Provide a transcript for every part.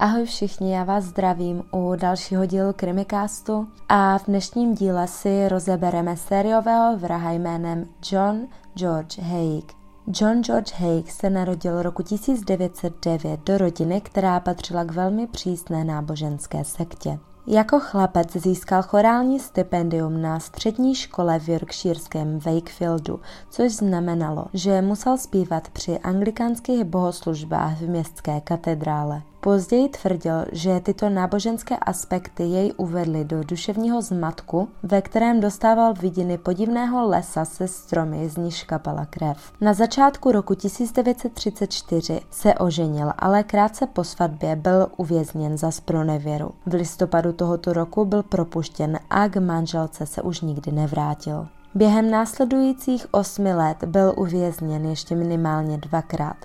Ahoj všichni, já vás zdravím u dalšího dílu Krimikástu a v dnešním díle si rozebereme sériového vraha jménem John George Haig. John George Haig se narodil roku 1909 do rodiny, která patřila k velmi přísné náboženské sektě. Jako chlapec získal chorální stipendium na střední škole v Yorkshireském Wakefieldu, což znamenalo, že musel zpívat při anglikánských bohoslužbách v městské katedrále. Později tvrdil, že tyto náboženské aspekty jej uvedly do duševního zmatku, ve kterém dostával vidiny podivného lesa se stromy, z níž kapala krev. Na začátku roku 1934 se oženil, ale krátce po svatbě byl uvězněn za spronevěru. V listopadu tohoto roku byl propuštěn a k manželce se už nikdy nevrátil. Během následujících osmi let byl uvězněn ještě minimálně dvakrát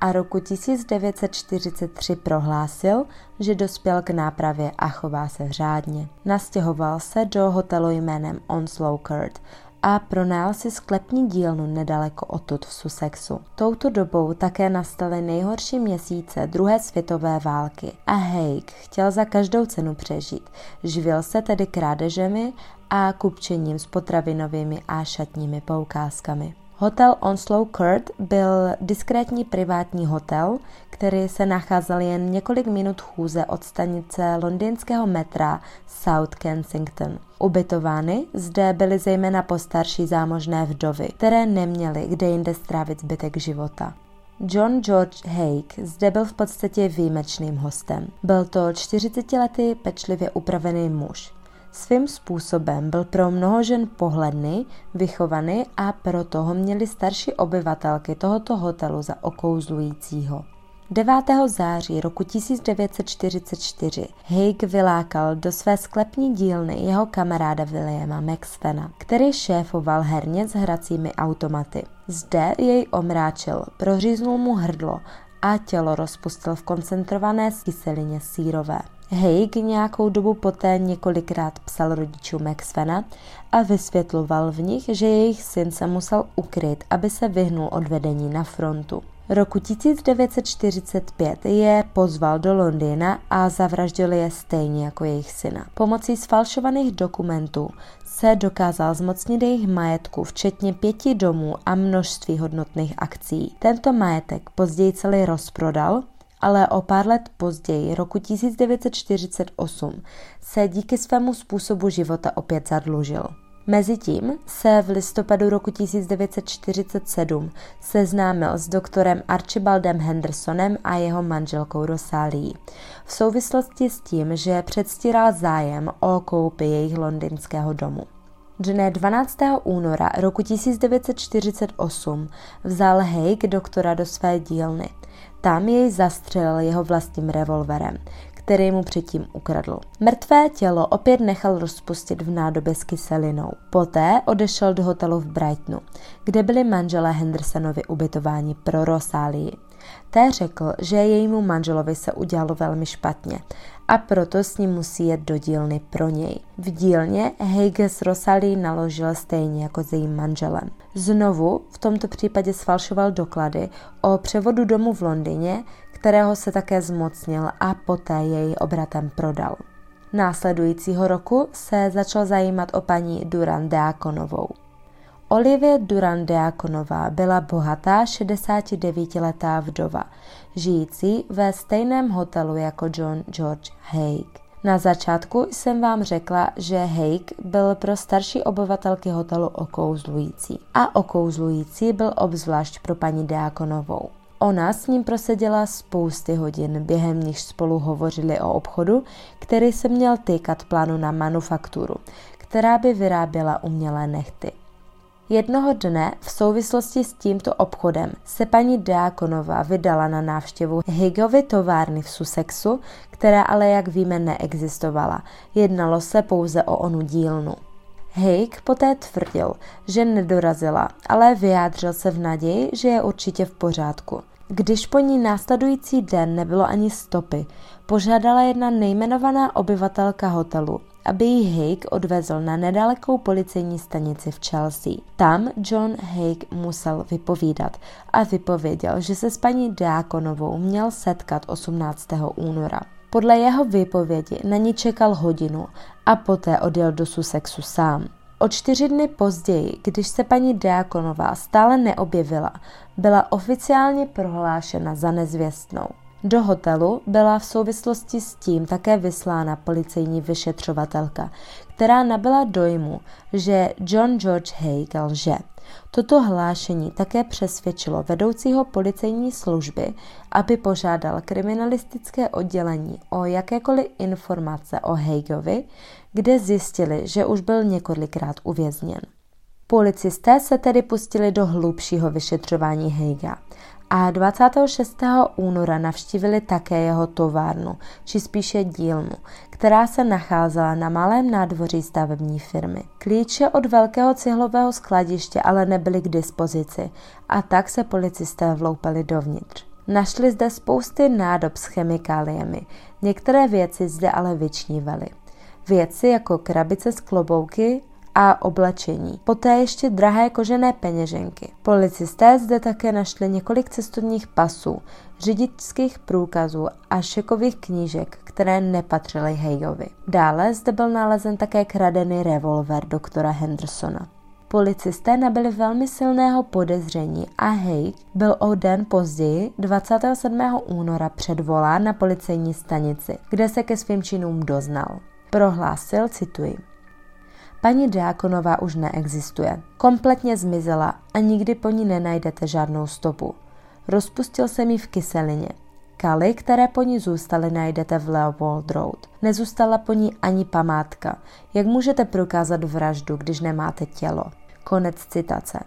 a roku 1943 prohlásil, že dospěl k nápravě a chová se řádně. Nastěhoval se do hotelu jménem Onslow Court a pronajal si sklepní dílnu nedaleko odtud v Sussexu. Touto dobou také nastaly nejhorší měsíce druhé světové války a Haig chtěl za každou cenu přežít. Živil se tedy krádežemi a kupčením s potravinovými a šatními poukázkami. Hotel Onslow Court byl diskrétní privátní hotel, který se nacházel jen několik minut chůze od stanice londýnského metra South Kensington. Ubytovány zde byly zejména postarší zámožné vdovy, které neměly kde jinde strávit zbytek života. John George Haig zde byl v podstatě výjimečným hostem. Byl to 40-letý pečlivě upravený muž. Svým způsobem byl pro mnoho žen pohledný, vychovaný a proto ho měli starší obyvatelky tohoto hotelu za okouzlujícího. 9. září roku 1944 Haig vylákal do své sklepní dílny jeho kamaráda Williama Maxvena, který šéfoval herně s hracími automaty. Zde jej omráčil, proříznul mu hrdlo a tělo rozpustil v koncentrované kyselině sírové. Haig nějakou dobu poté několikrát psal rodičům Maxvena a vysvětloval v nich, že jejich syn se musel ukryt, aby se vyhnul od vedení na frontu. Roku 1945 je pozval do Londýna a zavraždil je stejně jako jejich syna. Pomocí sfalšovaných dokumentů se dokázal zmocnit jejich majetku, včetně pěti domů a množství hodnotných akcí. Tento majetek později celý rozprodal ale o pár let později, roku 1948, se díky svému způsobu života opět zadlužil. Mezitím se v listopadu roku 1947 seznámil s doktorem Archibaldem Hendersonem a jeho manželkou Rosálií v souvislosti s tím, že předstíral zájem o koupi jejich londýnského domu. Dne 12. února roku 1948 vzal Haig doktora do své dílny – tam jej zastřelil jeho vlastním revolverem, který mu předtím ukradl. Mrtvé tělo opět nechal rozpustit v nádobě s kyselinou. Poté odešel do hotelu v Brightonu, kde byli manželé Hendersonovi ubytováni pro Rosálii. Té řekl, že jejímu manželovi se udělalo velmi špatně a proto s ním musí jet do dílny pro něj. V dílně Heige s Rosalí naložil stejně jako s jejím manželem. Znovu v tomto případě sfalšoval doklady o převodu domu v Londýně, kterého se také zmocnil a poté jej obratem prodal. Následujícího roku se začal zajímat o paní Duran Deakonovou. Olivie Duran Deakonová byla bohatá 69-letá vdova, žijící ve stejném hotelu jako John George Haig. Na začátku jsem vám řekla, že Haig byl pro starší obyvatelky hotelu okouzlující a okouzlující byl obzvlášť pro paní Deakonovou. Ona s ním proseděla spousty hodin, během nich spolu hovořili o obchodu, který se měl týkat plánu na manufakturu, která by vyráběla umělé nechty. Jednoho dne v souvislosti s tímto obchodem se paní Deakonová vydala na návštěvu Higgovy továrny v Sussexu, která ale, jak víme, neexistovala. Jednalo se pouze o onu dílnu. Haig poté tvrdil, že nedorazila, ale vyjádřil se v naději, že je určitě v pořádku. Když po ní následující den nebylo ani stopy, požádala jedna nejmenovaná obyvatelka hotelu, aby ji Haig odvezl na nedalekou policejní stanici v Chelsea. Tam John Haig musel vypovídat a vypověděl, že se s paní Diakonovou měl setkat 18. února. Podle jeho výpovědi na ní čekal hodinu a poté odjel do Sussexu sám. O čtyři dny později, když se paní Diakonová stále neobjevila, byla oficiálně prohlášena za nezvěstnou. Do hotelu byla v souvislosti s tím také vyslána policejní vyšetřovatelka, která nabyla dojmu, že John George Haig lže. Toto hlášení také přesvědčilo vedoucího policejní služby, aby požádal kriminalistické oddělení o jakékoliv informace o Haigovi, kde zjistili, že už byl několikrát uvězněn. Policisté se tedy pustili do hlubšího vyšetřování Heiga a 26. února navštívili také jeho továrnu, či spíše dílnu, která se nacházela na malém nádvoří stavební firmy. Klíče od velkého cihlového skladiště ale nebyly k dispozici a tak se policisté vloupali dovnitř. Našli zde spousty nádob s chemikáliemi, některé věci zde ale vyčnívaly. Věci jako krabice z klobouky, a oblečení. Poté ještě drahé kožené peněženky. Policisté zde také našli několik cestovních pasů, řidičských průkazů a šekových knížek, které nepatřily Heigovi. Dále zde byl nalezen také kradený revolver doktora Hendersona. Policisté nabili velmi silného podezření a Haig byl o den později, 27. února, předvolán na policejní stanici, kde se ke svým činům doznal. Prohlásil, cituji, Paní Diakonová už neexistuje. Kompletně zmizela a nikdy po ní nenajdete žádnou stopu. Rozpustil se mi v kyselině. Kaly, které po ní zůstaly, najdete v Leopold Road. Nezůstala po ní ani památka. Jak můžete prokázat vraždu, když nemáte tělo? Konec citace.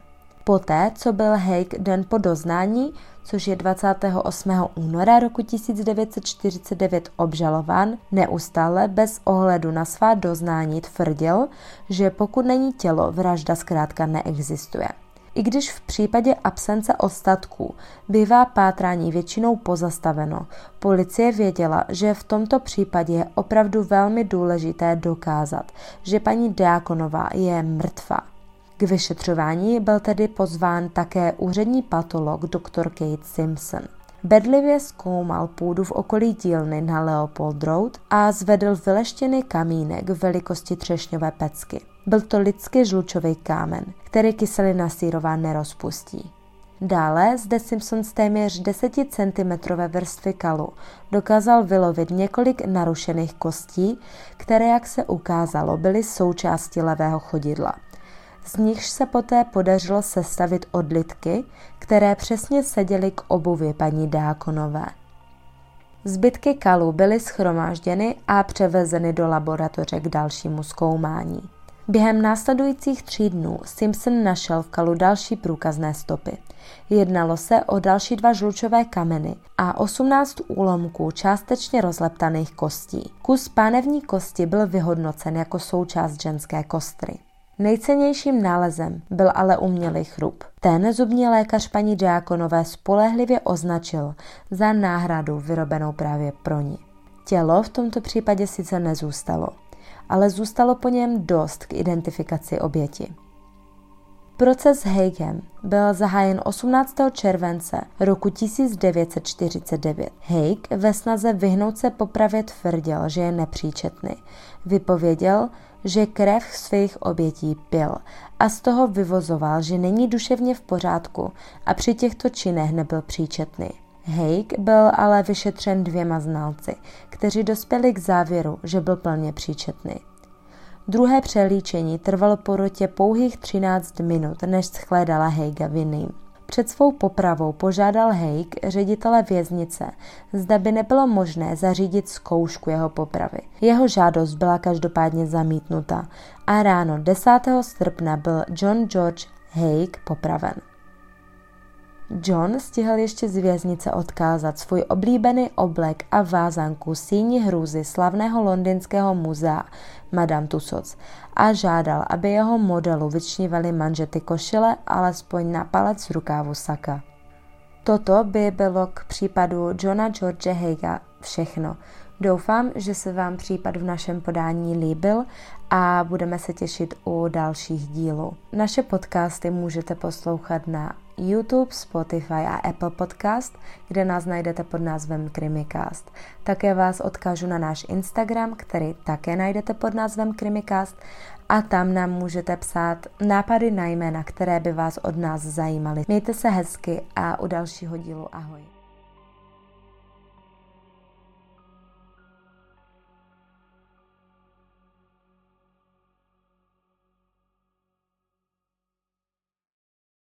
Poté, co byl Haig den po doznání, což je 28. února roku 1949 obžalován, neustále bez ohledu na svá doznání tvrdil, že pokud není tělo, vražda zkrátka neexistuje. I když v případě absence ostatků bývá pátrání většinou pozastaveno, policie věděla, že v tomto případě je opravdu velmi důležité dokázat, že paní Diakonová je mrtvá. K vyšetřování byl tedy pozván také úřední patolog dr. Kate Simpson. Bedlivě zkoumal půdu v okolí dílny na Leopold Road a zvedl vyleštěný kamínek velikosti třešňové pecky. Byl to lidský žlučový kámen, který kyselina sírová nerozpustí. Dále zde Simpson z téměř 10 cm vrstvy kalu dokázal vylovit několik narušených kostí, které, jak se ukázalo, byly součástí levého chodidla – z nichž se poté podařilo sestavit odlitky, které přesně seděly k obuvi paní Dákonové. Zbytky kalu byly schromážděny a převezeny do laboratoře k dalšímu zkoumání. Během následujících tří dnů Simpson našel v kalu další průkazné stopy. Jednalo se o další dva žlučové kameny a 18 úlomků částečně rozleptaných kostí. Kus pánevní kosti byl vyhodnocen jako součást ženské kostry. Nejcennějším nálezem byl ale umělý chrup. Ten zubní lékař paní Diakonové spolehlivě označil za náhradu vyrobenou právě pro ní. Tělo v tomto případě sice nezůstalo, ale zůstalo po něm dost k identifikaci oběti. Proces Haigem byl zahájen 18. července roku 1949. Haig ve snaze vyhnout se popravě tvrdil, že je nepříčetný. Vypověděl, že krev svých obětí pil a z toho vyvozoval, že není duševně v pořádku a při těchto činech nebyl příčetný. Haig byl ale vyšetřen dvěma znalci, kteří dospěli k závěru, že byl plně příčetný. Druhé přelíčení trvalo po rotě pouhých 13 minut, než shledala Heiga vinným. Před svou popravou požádal Haig ředitele věznice, zda by nebylo možné zařídit zkoušku jeho popravy. Jeho žádost byla každopádně zamítnuta a ráno 10. srpna byl John George Haig popraven. John stihl ještě z věznice odkázat svůj oblíbený oblek a vázanku síni hrůzy slavného londýnského muzea Madame Tussauds a žádal, aby jeho modelu vyčnívaly manžety košile alespoň na palec rukávu saka. Toto by bylo k případu Johna George Heiga všechno. Doufám, že se vám případ v našem podání líbil a budeme se těšit u dalších dílů. Naše podcasty můžete poslouchat na YouTube, Spotify a Apple Podcast, kde nás najdete pod názvem Krimikast. Také vás odkážu na náš Instagram, který také najdete pod názvem Krimikast a tam nám můžete psát nápady na jména, které by vás od nás zajímaly. Mějte se hezky a u dalšího dílu ahoj.